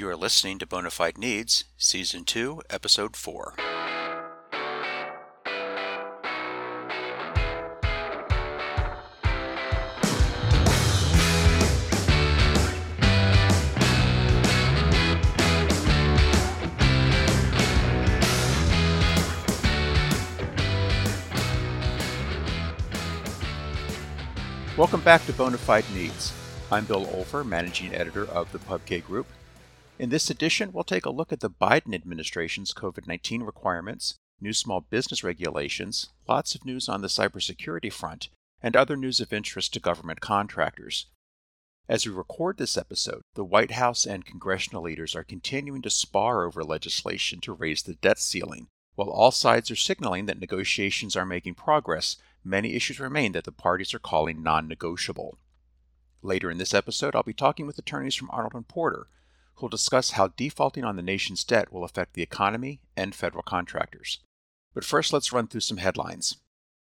You are listening to Bonafide Needs, Season 2, Episode 4. Welcome back to Bonafide Needs. I'm Bill Olver, Managing Editor of the PubK Group. In this edition, we'll take a look at the Biden administration's COVID 19 requirements, new small business regulations, lots of news on the cybersecurity front, and other news of interest to government contractors. As we record this episode, the White House and congressional leaders are continuing to spar over legislation to raise the debt ceiling. While all sides are signaling that negotiations are making progress, many issues remain that the parties are calling non negotiable. Later in this episode, I'll be talking with attorneys from Arnold and Porter who will discuss how defaulting on the nation's debt will affect the economy and federal contractors. But first, let's run through some headlines.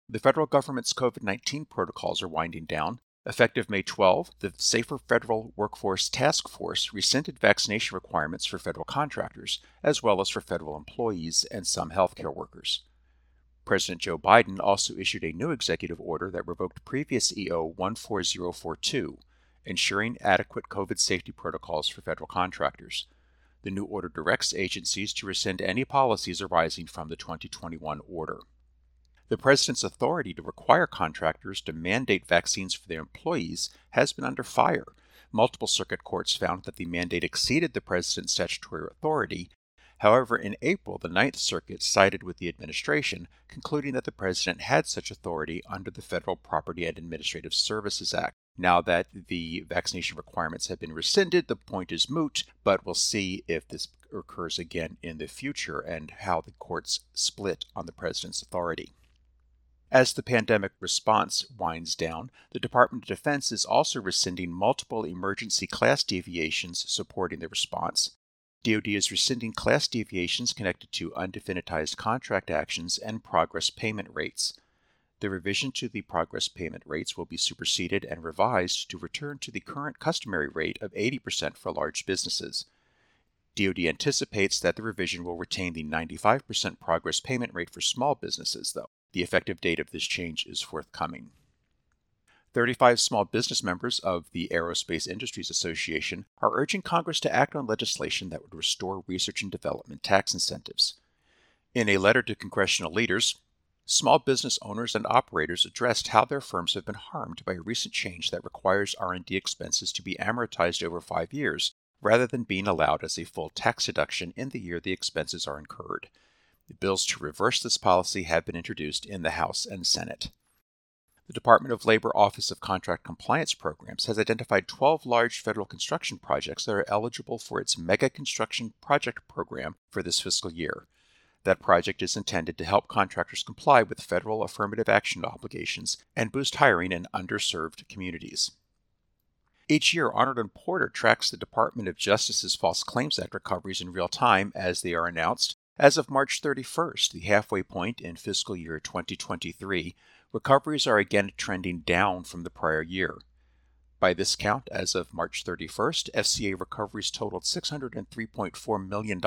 The federal government's COVID 19 protocols are winding down. Effective May 12, the Safer Federal Workforce Task Force rescinded vaccination requirements for federal contractors, as well as for federal employees and some healthcare workers. President Joe Biden also issued a new executive order that revoked previous EO 14042, ensuring adequate COVID safety protocols for federal contractors. The new order directs agencies to rescind any policies arising from the 2021 order. The President's authority to require contractors to mandate vaccines for their employees has been under fire. Multiple circuit courts found that the mandate exceeded the President's statutory authority. However, in April, the Ninth Circuit sided with the administration, concluding that the President had such authority under the Federal Property and Administrative Services Act. Now that the vaccination requirements have been rescinded, the point is moot, but we'll see if this occurs again in the future and how the courts split on the president's authority. As the pandemic response winds down, the Department of Defense is also rescinding multiple emergency class deviations supporting the response. DoD is rescinding class deviations connected to undefinitized contract actions and progress payment rates. The revision to the progress payment rates will be superseded and revised to return to the current customary rate of 80% for large businesses. DoD anticipates that the revision will retain the 95% progress payment rate for small businesses, though. The effective date of this change is forthcoming. 35 small business members of the Aerospace Industries Association are urging Congress to act on legislation that would restore research and development tax incentives. In a letter to congressional leaders, Small business owners and operators addressed how their firms have been harmed by a recent change that requires R&D expenses to be amortized over 5 years rather than being allowed as a full tax deduction in the year the expenses are incurred. Bills to reverse this policy have been introduced in the House and Senate. The Department of Labor Office of Contract Compliance Programs has identified 12 large federal construction projects that are eligible for its Mega Construction Project Program for this fiscal year. That project is intended to help contractors comply with federal affirmative action obligations and boost hiring in underserved communities. Each year, Arnold and Porter tracks the Department of Justice's False Claims Act recoveries in real time as they are announced. As of March 31st, the halfway point in fiscal year 2023, recoveries are again trending down from the prior year. By this count, as of March 31st, FCA recoveries totaled $603.4 million,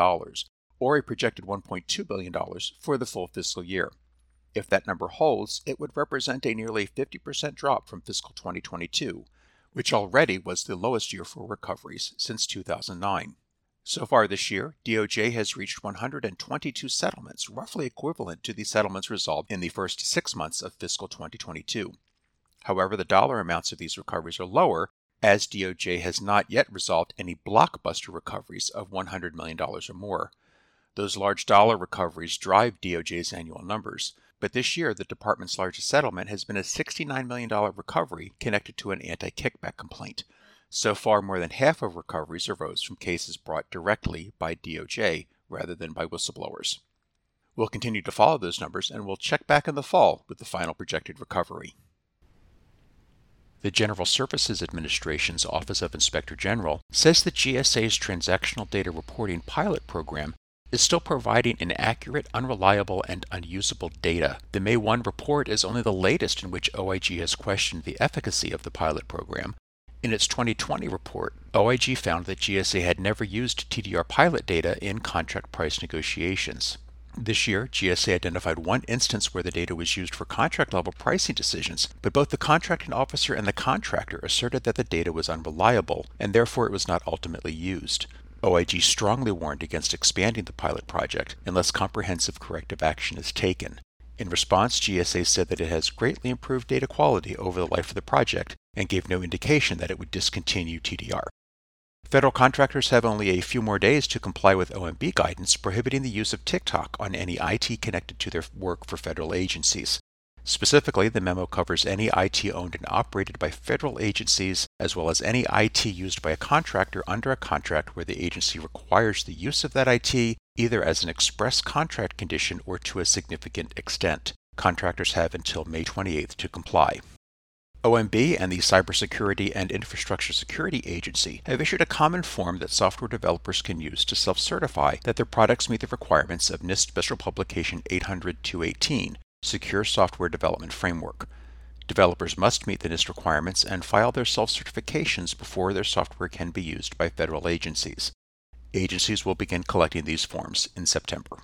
or a projected $1.2 billion for the full fiscal year. If that number holds, it would represent a nearly 50% drop from fiscal 2022, which already was the lowest year for recoveries since 2009. So far this year, DOJ has reached 122 settlements, roughly equivalent to the settlements resolved in the first six months of fiscal 2022. However, the dollar amounts of these recoveries are lower, as DOJ has not yet resolved any blockbuster recoveries of $100 million or more, those large dollar recoveries drive DOJ's annual numbers, but this year the department's largest settlement has been a $69 million recovery connected to an anti kickback complaint. So far, more than half of recoveries arose from cases brought directly by DOJ rather than by whistleblowers. We'll continue to follow those numbers and we'll check back in the fall with the final projected recovery. The General Services Administration's Office of Inspector General says the GSA's Transactional Data Reporting pilot program is still providing inaccurate, unreliable, and unusable data. The May 1 report is only the latest in which OIG has questioned the efficacy of the pilot program. In its 2020 report, OIG found that GSA had never used TDR pilot data in contract price negotiations. This year, GSA identified one instance where the data was used for contract level pricing decisions, but both the contracting officer and the contractor asserted that the data was unreliable and therefore it was not ultimately used. OIG strongly warned against expanding the pilot project unless comprehensive corrective action is taken. In response, GSA said that it has greatly improved data quality over the life of the project and gave no indication that it would discontinue TDR. Federal contractors have only a few more days to comply with OMB guidance prohibiting the use of TikTok on any IT connected to their work for federal agencies. Specifically, the memo covers any IT owned and operated by federal agencies, as well as any IT used by a contractor under a contract where the agency requires the use of that IT either as an express contract condition or to a significant extent. Contractors have until May 28th to comply. OMB and the Cybersecurity and Infrastructure Security Agency have issued a common form that software developers can use to self certify that their products meet the requirements of NIST Special Publication 800 218, Secure Software Development Framework. Developers must meet the NIST requirements and file their self certifications before their software can be used by federal agencies. Agencies will begin collecting these forms in September.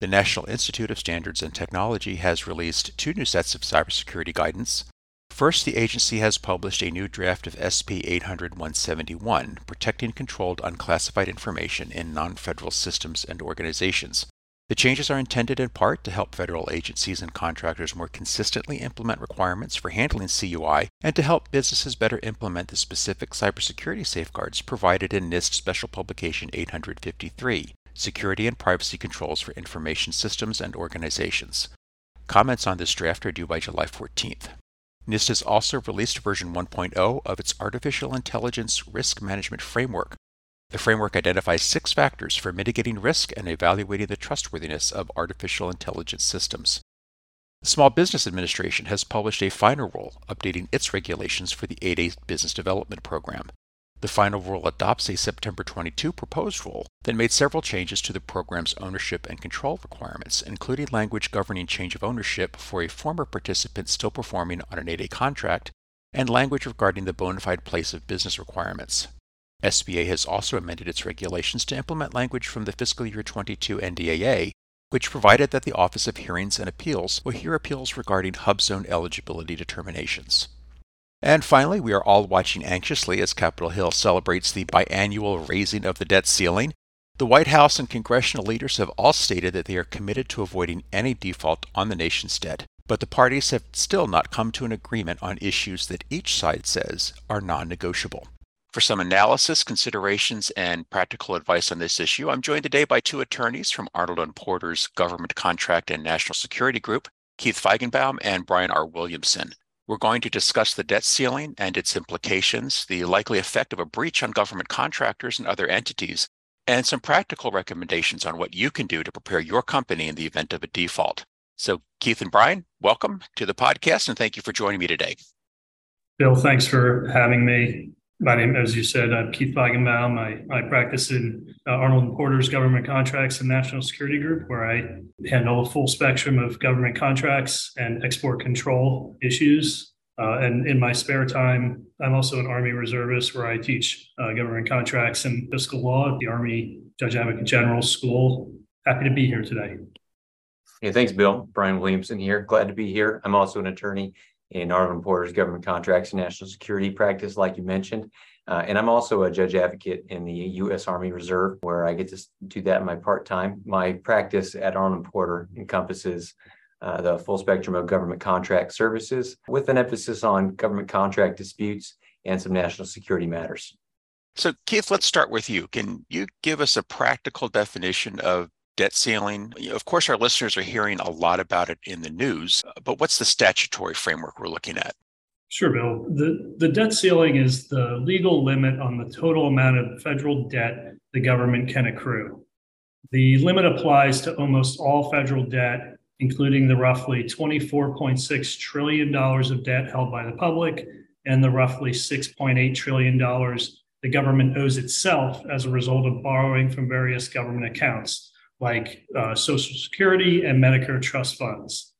The National Institute of Standards and Technology has released two new sets of cybersecurity guidance. First, the agency has published a new draft of SP 800 171, Protecting Controlled Unclassified Information in Non Federal Systems and Organizations. The changes are intended in part to help federal agencies and contractors more consistently implement requirements for handling CUI and to help businesses better implement the specific cybersecurity safeguards provided in NIST Special Publication 853, Security and Privacy Controls for Information Systems and Organizations. Comments on this draft are due by July 14th. NIST has also released version 1.0 of its Artificial Intelligence Risk Management Framework. The framework identifies six factors for mitigating risk and evaluating the trustworthiness of artificial intelligence systems. The Small Business Administration has published a final rule updating its regulations for the 8A Business Development Program. The final rule adopts a September 22 proposed rule that made several changes to the program's ownership and control requirements, including language governing change of ownership for a former participant still performing on an 8A contract, and language regarding the bona fide place of business requirements. SBA has also amended its regulations to implement language from the fiscal year 22 NDAA, which provided that the Office of Hearings and Appeals will hear appeals regarding HUBZone eligibility determinations. And finally, we are all watching anxiously as Capitol Hill celebrates the biannual raising of the debt ceiling. The White House and congressional leaders have all stated that they are committed to avoiding any default on the nation's debt, but the parties have still not come to an agreement on issues that each side says are non negotiable. For some analysis, considerations, and practical advice on this issue, I'm joined today by two attorneys from Arnold and Porter's Government Contract and National Security Group, Keith Feigenbaum and Bryan R. Williamson. We're going to discuss the debt ceiling and its implications, the likely effect of a breach on government contractors and other entities, and some practical recommendations on what you can do to prepare your company in the event of a default. So, Keith and Bryan, welcome to the podcast and thank you for joining me today. Bill, thanks for having me. My name, as you said, I'm Keith Feigenbaum. I, I practice in uh, Arnold and Porter's Government Contracts and National Security Group, where I handle a full spectrum of government contracts and export control issues. Uh, and in my spare time, I'm also an Army reservist where I teach uh, government contracts and fiscal law at the Army Judge Advocate General School. Happy to be here today. Hey, thanks, Bill. Bryan Williamson here. Glad to be here. I'm also an attorney in Arnold Porter's government contracts and national security practice, like you mentioned. Uh, and I'm also a judge advocate in the U.S. Army Reserve, where I get to do that in my part time. My practice at Arnold Porter encompasses uh, the full spectrum of government contract services, with an emphasis on government contract disputes and some national security matters. So, Keith, let's start with you. Can you give us a practical definition of debt ceiling. Of course, our listeners are hearing a lot about it in the news, uh, but what's the statutory framework we're looking at? Sure, Bill. The, the debt ceiling is the legal limit on the total amount of federal debt the government can accrue. The limit applies to almost all federal debt, including the roughly $24.6 trillion of debt held by the public and the roughly $6.8 trillion the government owes itself as a result of borrowing from various government accounts like uh, Social Security and Medicare trust funds.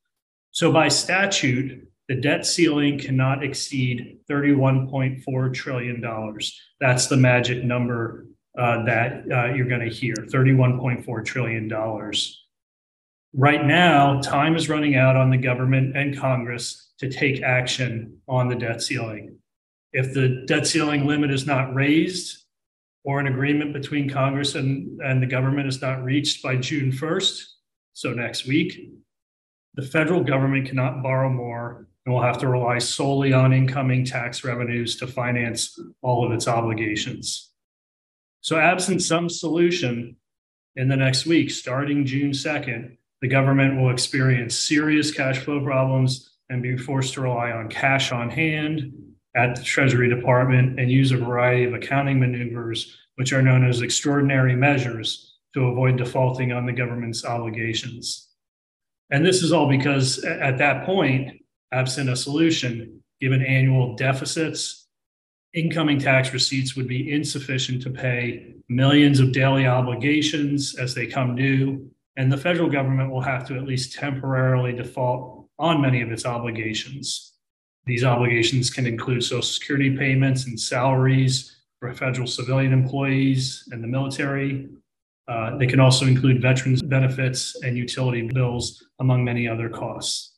So, by statute, the debt ceiling cannot exceed $31.4 trillion. That's the magic number uh, that uh, you're going to hear $31.4 trillion. Right now, time is running out on the government and Congress to take action on the debt ceiling. If the debt ceiling limit is not raised or an agreement between Congress and, and the government is not reached by June 1st, so next week, the federal government cannot borrow more and will have to rely solely on incoming tax revenues to finance all of its obligations. So, absent some solution in the next week, starting June 2nd, the government will experience serious cash flow problems and be forced to rely on cash on hand at the Treasury Department and use a variety of accounting maneuvers, which are known as extraordinary measures, to avoid defaulting on the government's obligations. And this is all because at that point, absent a solution, given annual deficits, incoming tax receipts would be insufficient to pay millions of daily obligations as they come due and the federal government will have to at least temporarily default on many of its obligations. These obligations can include Social Security payments and salaries for federal civilian employees and the military. Uh, they can also include veterans benefits and utility bills, among many other costs.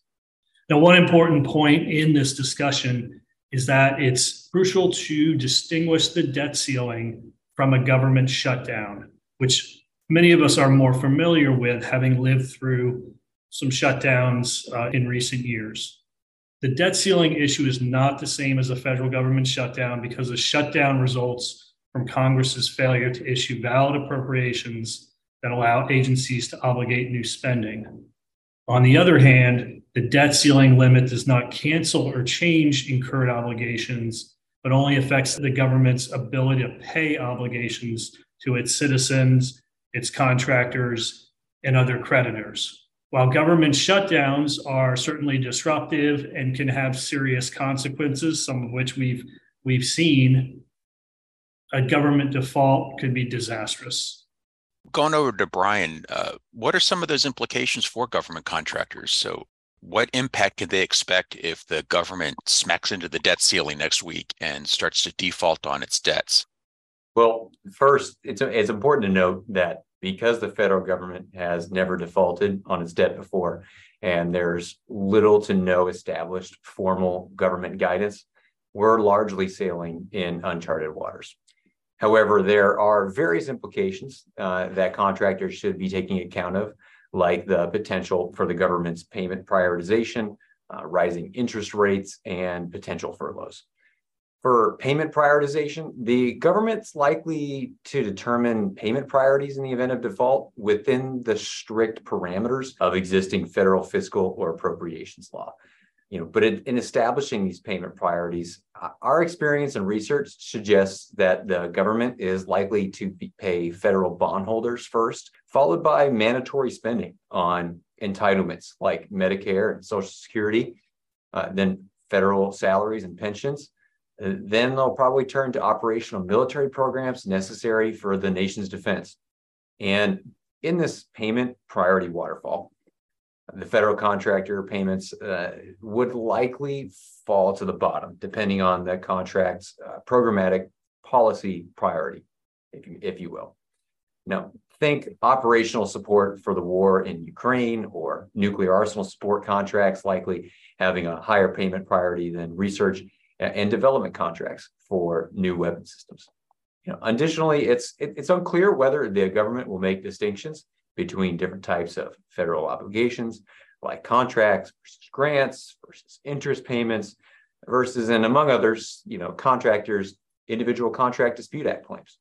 Now, one important point in this discussion is that it's crucial to distinguish the debt ceiling from a government shutdown, which many of us are more familiar with having lived through some shutdowns uh, in recent years. The debt ceiling issue is not the same as a federal government shutdown because a shutdown results from Congress's failure to issue valid appropriations that allow agencies to obligate new spending. On the other hand, the debt ceiling limit does not cancel or change incurred obligations, but only affects the government's ability to pay obligations to its citizens its contractors, and other creditors. While government shutdowns are certainly disruptive and can have serious consequences, some of which we've we've seen, a government default could be disastrous. Going over to Bryan, uh, what are some of those implications for government contractors? So, what impact can they expect if the government smacks into the debt ceiling next week and starts to default on its debts? Well, first, it's it's important to note that because the federal government has never defaulted on its debt before, and there's little to no established formal government guidance, we're largely sailing in uncharted waters. However, there are various implications uh, that contractors should be taking account of, like the potential for the government's payment prioritization, uh, rising interest rates, and potential furloughs for payment prioritization, the government's likely to determine payment priorities in the event of default within the strict parameters of existing federal fiscal or appropriations law. You know, but in, in establishing these payment priorities, our experience and research suggests that the government is likely to pay federal bondholders first, followed by mandatory spending on entitlements like Medicare and Social Security, uh, then federal salaries and pensions, then they'll probably turn to operational military programs necessary for the nation's defense. And in this payment priority waterfall, the federal contractor payments uh, would likely fall to the bottom, depending on the contract's uh, programmatic policy priority, if you, if you will. Now, think operational support for the war in Ukraine or nuclear arsenal support contracts likely having a higher payment priority than research and development contracts for new weapon systems. You know, additionally, it's it, it's unclear whether the government will make distinctions between different types of federal obligations, like contracts versus grants versus interest payments, versus and among others, you know, contractors individual contract dispute act claims.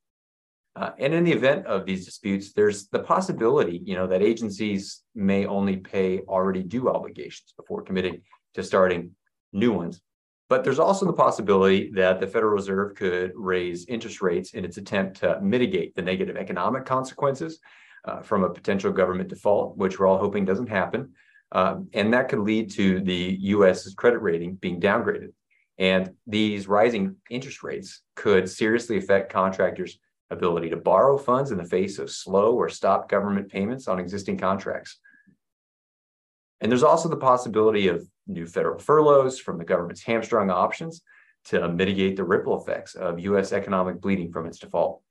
Uh, and in the event of these disputes, there's the possibility, you know, that agencies may only pay already due obligations before committing to starting new ones but there's also the possibility that the Federal Reserve could raise interest rates in its attempt to mitigate the negative economic consequences uh, from a potential government default, which we're all hoping doesn't happen. Um, and that could lead to the US's credit rating being downgraded. And these rising interest rates could seriously affect contractors' ability to borrow funds in the face of slow or stop government payments on existing contracts. And there's also the possibility of new federal furloughs from the government's hamstrung options to mitigate the ripple effects of U.S. economic bleeding from its default.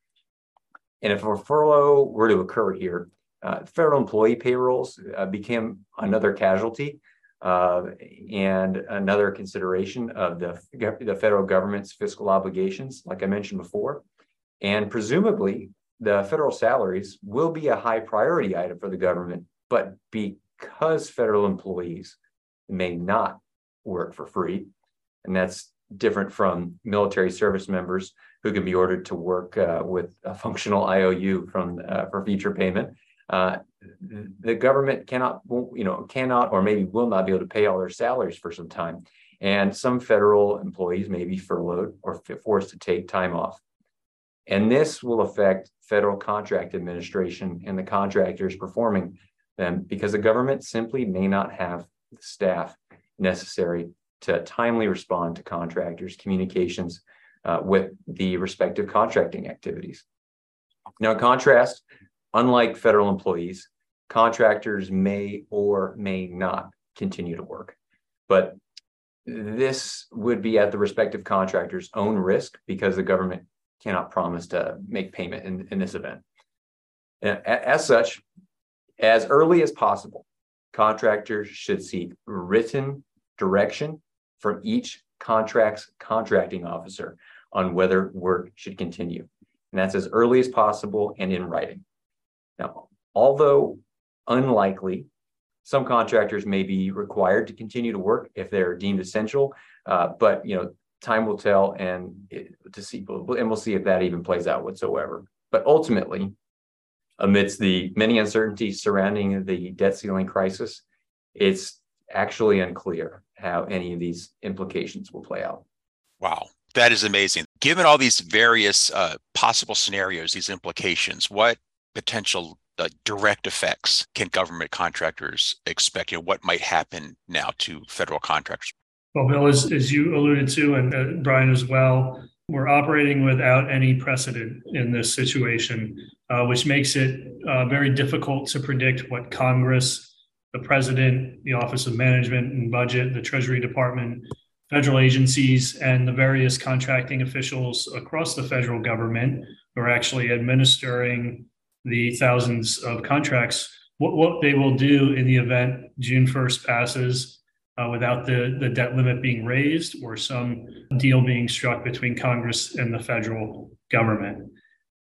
And if a furlough were to occur here, uh, federal employee payrolls uh, became another casualty uh, and another consideration of the, the federal government's fiscal obligations, like I mentioned before. And presumably, the federal salaries will be a high priority item for the government, but because federal employees may not work for free, and that's different from military service members who can be ordered to work uh, with a functional IOU from uh, for future payment. Uh, the government cannot, you know, cannot or maybe will not be able to pay all their salaries for some time, and some federal employees may be furloughed or forced to take time off. And this will affect federal contract administration and the contractors performing them because the government simply may not have the staff necessary to timely respond to contractors' communications uh, with the respective contracting activities. Now, in contrast, unlike federal employees, contractors may or may not continue to work. But this would be at the respective contractor's own risk because the government cannot promise to make payment in, in this event. As such, as early as possible, contractors should seek written direction from each contract's contracting officer on whether work should continue. And that's as early as possible and in writing. Now, although unlikely, some contractors may be required to continue to work if they're deemed essential, uh, but you know, time will tell, and it, to see, and we'll see if that even plays out whatsoever. But ultimately, amidst the many uncertainties surrounding the debt ceiling crisis, it's actually unclear how any of these implications will play out. Wow, that is amazing. Given all these various uh, possible scenarios, these implications, what potential uh, direct effects can government contractors expect? You know, what might happen now to federal contractors? Well, Bill, as, as you alluded to, and uh, Bryan as well, we're operating without any precedent in this situation, uh, which makes it uh, very difficult to predict what Congress the president, the Office of Management and Budget, the Treasury Department, federal agencies, and the various contracting officials across the federal government who are actually administering the thousands of contracts, what, what they will do in the event June 1st passes uh, without the, the debt limit being raised or some deal being struck between Congress and the federal government.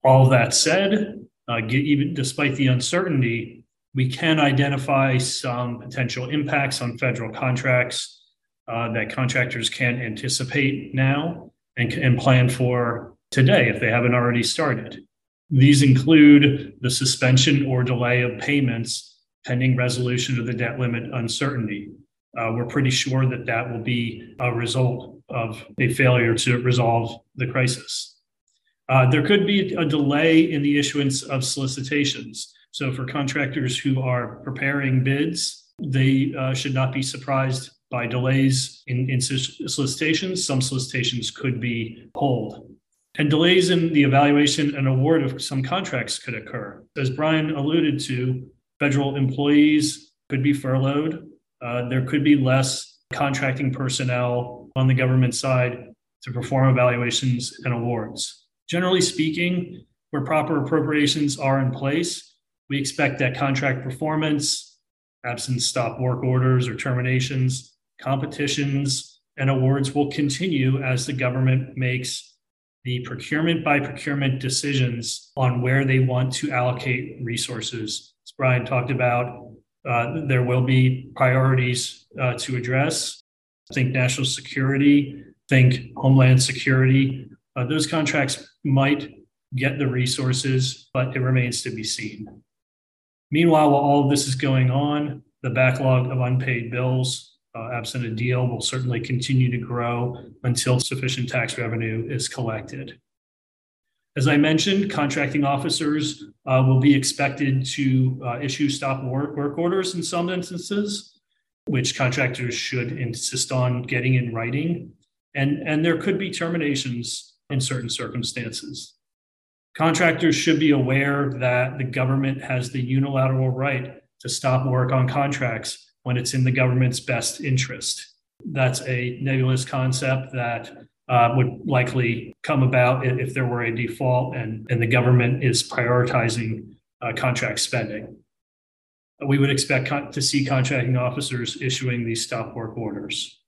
All that said, uh, get, even despite the uncertainty, we can identify some potential impacts on federal contracts uh, that contractors can anticipate now and, and plan for today if they haven't already started. These include the suspension or delay of payments pending resolution of the debt limit uncertainty. Uh, we're pretty sure that that will be a result of a failure to resolve the crisis. Uh, there could be a delay in the issuance of solicitations. So for contractors who are preparing bids, they uh, should not be surprised by delays in, in solicitations. Some solicitations could be pulled. And delays in the evaluation and award of some contracts could occur. As Bryan alluded to, federal employees could be furloughed. Uh, there could be less contracting personnel on the government side to perform evaluations and awards. Generally speaking, where proper appropriations are in place, we expect that contract performance, absent stop work orders or terminations, competitions, and awards will continue as the government makes the procurement by procurement decisions on where they want to allocate resources. As Bryan talked about, uh, there will be priorities uh, to address. Think national security, think homeland security. Uh, those contracts might get the resources, but it remains to be seen. Meanwhile, while all of this is going on, the backlog of unpaid bills, uh, absent a deal, will certainly continue to grow until sufficient tax revenue is collected. As I mentioned, contracting officers uh, will be expected to uh, issue stop work, work orders in some instances, which contractors should insist on getting in writing. And, and there could be terminations in certain circumstances. Contractors should be aware that the government has the unilateral right to stop work on contracts when it's in the government's best interest. That's a nebulous concept that uh, would likely come about if there were a default and, and the government is prioritizing uh, contract spending. We would expect con- to see contracting officers issuing these stop work orders.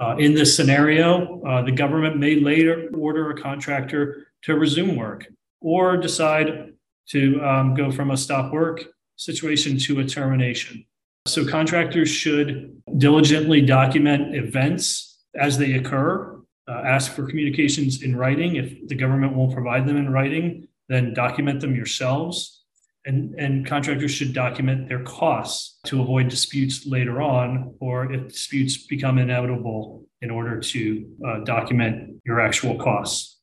Uh, in this scenario, uh, the government may later order a contractor to resume work or decide to um, go from a stop work situation to a termination. So, contractors should diligently document events as they occur, uh, ask for communications in writing. If the government won't provide them in writing, then document them yourselves. And, and contractors should document their costs to avoid disputes later on, or if disputes become inevitable, in order to uh, document your actual costs.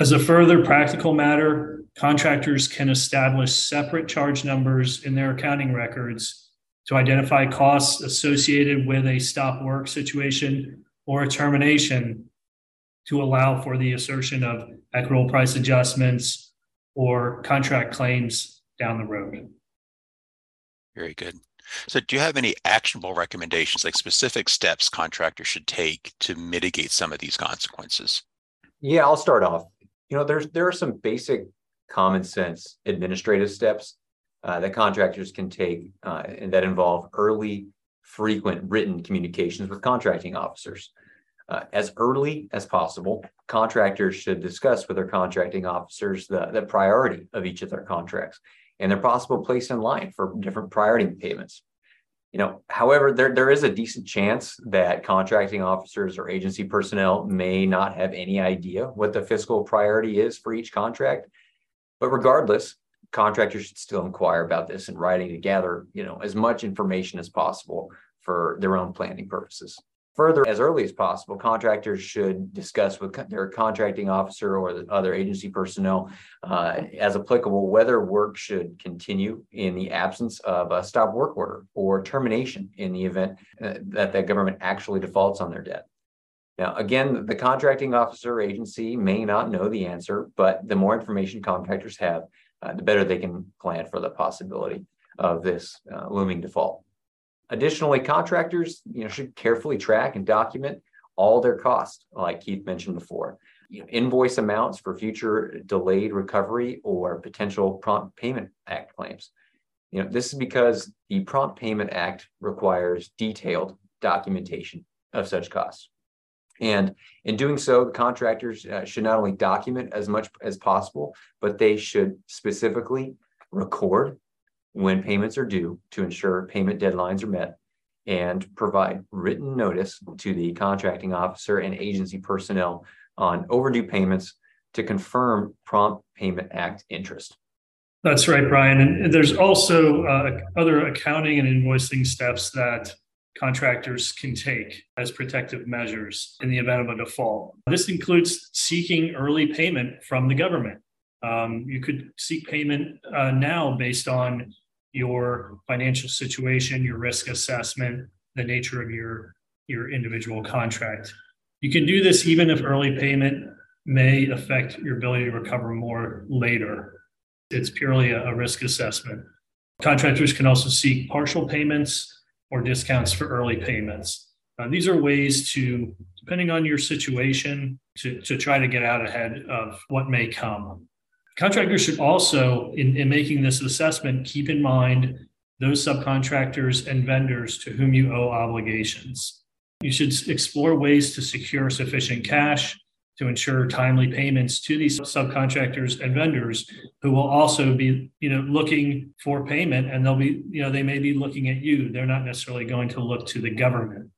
As a further practical matter, contractors can establish separate charge numbers in their accounting records to identify costs associated with a stop work situation or a termination to allow for the assertion of equitable price adjustments or contract claims down the road. Very good. So, do you have any actionable recommendations, like specific steps contractors should take to mitigate some of these consequences? Yeah, I'll start off. You know, there's there are some basic common sense administrative steps uh, that contractors can take uh, and that involve early, frequent written communications with contracting officers. Uh, as early as possible, contractors should discuss with their contracting officers the, the priority of each of their contracts and their possible place in line for different priority payments. You know, however, there, there is a decent chance that contracting officers or agency personnel may not have any idea what the fiscal priority is for each contract. But regardless, contractors should still inquire about this in writing to gather, you know, as much information as possible for their own planning purposes. Further, as early as possible, contractors should discuss with their contracting officer or the other agency personnel, uh, as applicable, whether work should continue in the absence of a stop work order or termination in the event uh, that the government actually defaults on their debt. Now, again, the contracting officer agency may not know the answer, but the more information contractors have, uh, the better they can plan for the possibility of this uh, looming default. Additionally, contractors you know, should carefully track and document all their costs, like Keith mentioned before. You know, invoice amounts for future delayed recovery or potential prompt payment act claims. You know, this is because the Prompt Payment Act requires detailed documentation of such costs. And in doing so, the contractors uh, should not only document as much as possible, but they should specifically record when payments are due to ensure payment deadlines are met and provide written notice to the contracting officer and agency personnel on overdue payments to confirm prompt payment act interest. That's right, Bryan. And there's also uh, other accounting and invoicing steps that contractors can take as protective measures in the event of a default. This includes seeking early payment from the government. Um, you could seek payment uh, now based on your financial situation, your risk assessment, the nature of your, your individual contract. You can do this even if early payment may affect your ability to recover more later. It's purely a, a risk assessment. Contractors can also seek partial payments or discounts for early payments. Uh, these are ways to, depending on your situation, to, to try to get out ahead of what may come. Contractors should also, in, in making this assessment, keep in mind those subcontractors and vendors to whom you owe obligations. You should explore ways to secure sufficient cash to ensure timely payments to these subcontractors and vendors who will also be you know looking for payment and they'll be you know they may be looking at you they're not necessarily going to look to the government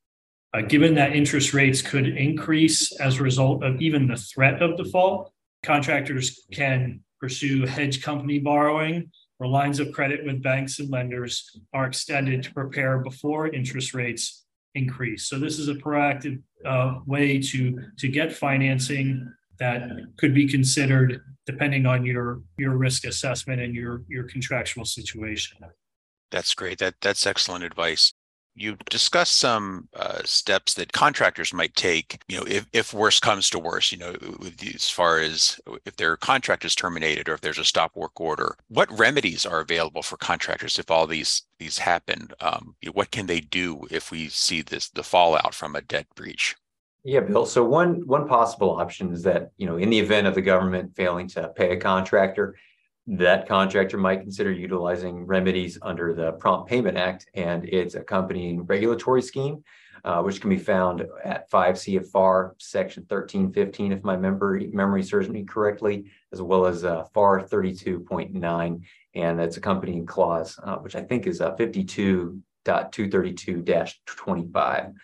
uh, given that interest rates could increase as a result of even the threat of default contractors can pursue hedge company borrowing where lines of credit with banks and lenders are extended to prepare before interest rates increase. So this is a proactive uh, way to to get financing that could be considered depending on your your risk assessment and your your contractual situation. That's great. That that's excellent advice. You discussed some uh, steps that contractors might take, you know, if, if worse comes to worse, you know, as far as if their contract is terminated or if there's a stop work order. What remedies are available for contractors if all these these happen? Um, what can they do if we see this the fallout from a debt breach? Yeah, Bill. So one one possible option is that you know, in the event of the government failing to pay a contractor, that contractor might consider utilizing remedies under the Prompt Payment Act and its accompanying regulatory scheme, uh, which can be found at 5 CFR section 1315, if my memory, memory serves me correctly, as well as uh, FAR 32.9 and its accompanying clause, uh, which I think is uh, 52.232-25.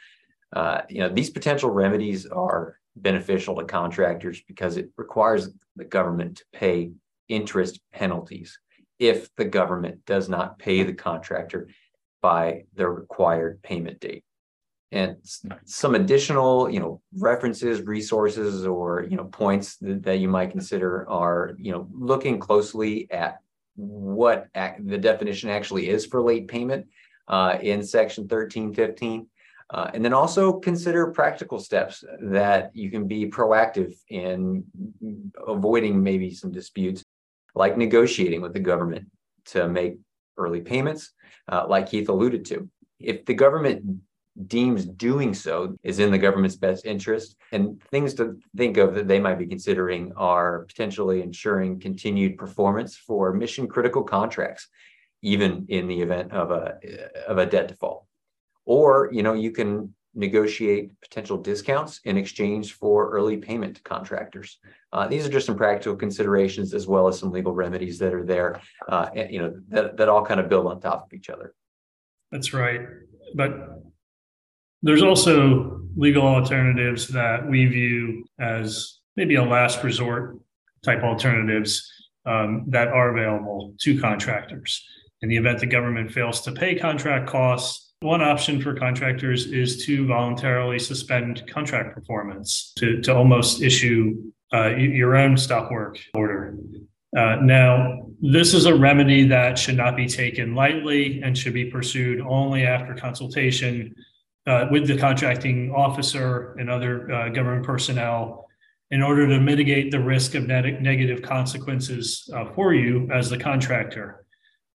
Uh, you know, these potential remedies are beneficial to contractors because it requires the government to pay interest penalties if the government does not pay the contractor by the required payment date. And some additional, you know, references, resources, or you know, points that, that you might consider are, you know, looking closely at what ac- the definition actually is for late payment uh, in Section 1315. Uh, and then also consider practical steps that you can be proactive in avoiding maybe some disputes like negotiating with the government to make early payments, uh, like Keith alluded to. If the government deems doing so is in the government's best interest, and things to think of that they might be considering are potentially ensuring continued performance for mission critical contracts, even in the event of a of a debt default. Or you know you can negotiate potential discounts in exchange for early payment to contractors. Uh, these are just some practical considerations as well as some legal remedies that are there, uh, and, you know, that, that all kind of build on top of each other. That's right. But there's also legal alternatives that we view as maybe a last resort type alternatives um, that are available to contractors. In the event the government fails to pay contract costs, one option for contractors is to voluntarily suspend contract performance, to, to almost issue uh, your own stop work order. Uh, now, this is a remedy that should not be taken lightly and should be pursued only after consultation uh, with the contracting officer and other uh, government personnel in order to mitigate the risk of negative consequences uh, for you as the contractor.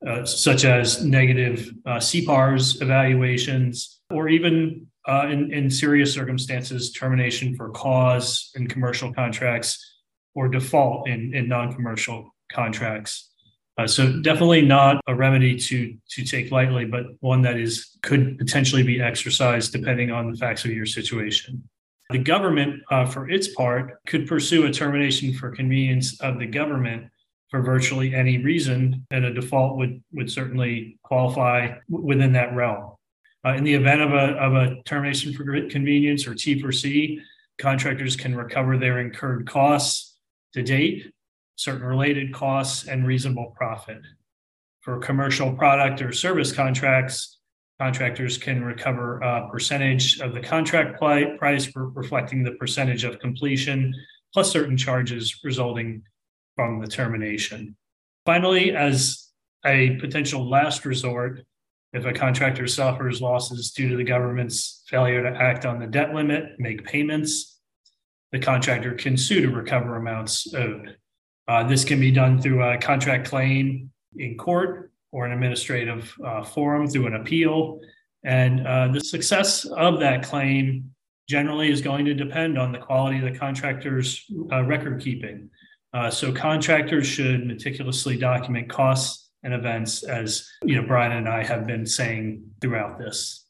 Uh, such as negative uh, CPARS evaluations, or even uh, in, in serious circumstances, termination for cause in commercial contracts or default in, in non commercial contracts. Uh, so definitely not a remedy to to take lightly, but one that is could potentially be exercised depending on the facts of your situation. The government, uh, for its part, could pursue a termination for convenience of the government for virtually any reason, and a default would would certainly qualify within that realm. Uh, in the event of a, of a termination for convenience or T for C, contractors can recover their incurred costs to date, certain related costs, and reasonable profit. For commercial product or service contracts, contractors can recover a percentage of the contract price reflecting the percentage of completion, plus certain charges resulting from the termination. Finally, as a potential last resort, if a contractor suffers losses due to the government's failure to act on the debt limit, make payments, the contractor can sue to recover amounts owed. Uh, this can be done through a contract claim in court or an administrative uh, forum through an appeal. And uh, the success of that claim generally is going to depend on the quality of the contractor's uh, record keeping. Uh, so contractors should meticulously document costs and events, as you know, Bryan and I have been saying throughout this.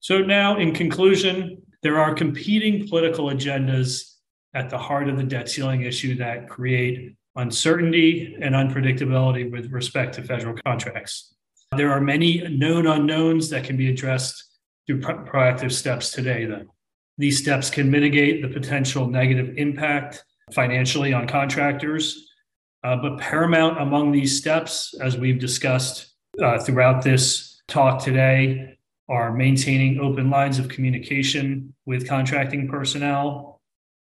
So now, in conclusion, there are competing political agendas at the heart of the debt ceiling issue that create uncertainty and unpredictability with respect to federal contracts. There are many known unknowns that can be addressed through pro- proactive steps today. Then these steps can mitigate the potential negative impact financially on contractors. Uh, but paramount among these steps, as we've discussed uh, throughout this talk today, are maintaining open lines of communication with contracting personnel,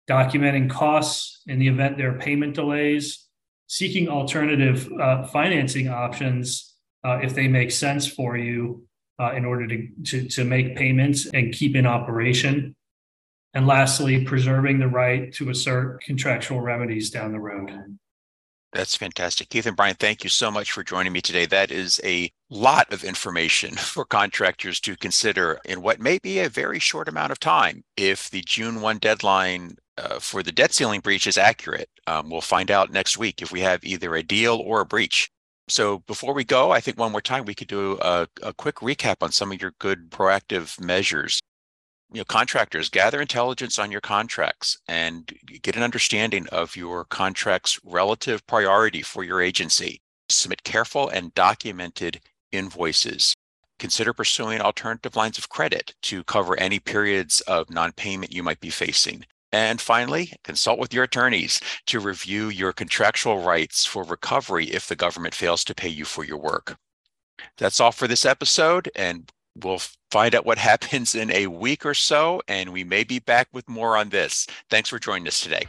documenting costs in the event there are payment delays, seeking alternative uh, financing options uh, if they make sense for you, uh, in order to, to, to make payments and keep in operation. And lastly, preserving the right to assert contractual remedies down the road. That's fantastic. Keith and Bryan, thank you so much for joining me today. That is a lot of information for contractors to consider in what may be a very short amount of time. If the June 1 deadline uh, for the debt ceiling breach is accurate, um, we'll find out next week if we have either a deal or a breach. So before we go, I think one more time we could do a, a quick recap on some of your good proactive measures you know contractors gather intelligence on your contracts and get an understanding of your contract's relative priority for your agency. Submit careful and documented invoices. Consider pursuing alternative lines of credit to cover any periods of non-payment you might be facing. And finally, consult with your attorneys to review your contractual rights for recovery if the government fails to pay you for your work. That's all for this episode, and We'll find out what happens in a week or so, and we may be back with more on this. Thanks for joining us today.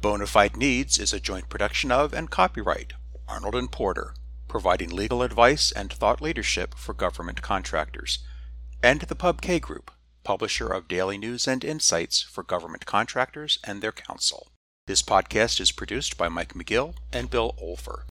Bona Fide Needs is a joint production of and copyright Arnold and Porter, providing legal advice and thought leadership for government contractors and the PubK Group, publisher of daily news and insights for government contractors and their counsel. This podcast is produced by Mike McGill and Bill Olver.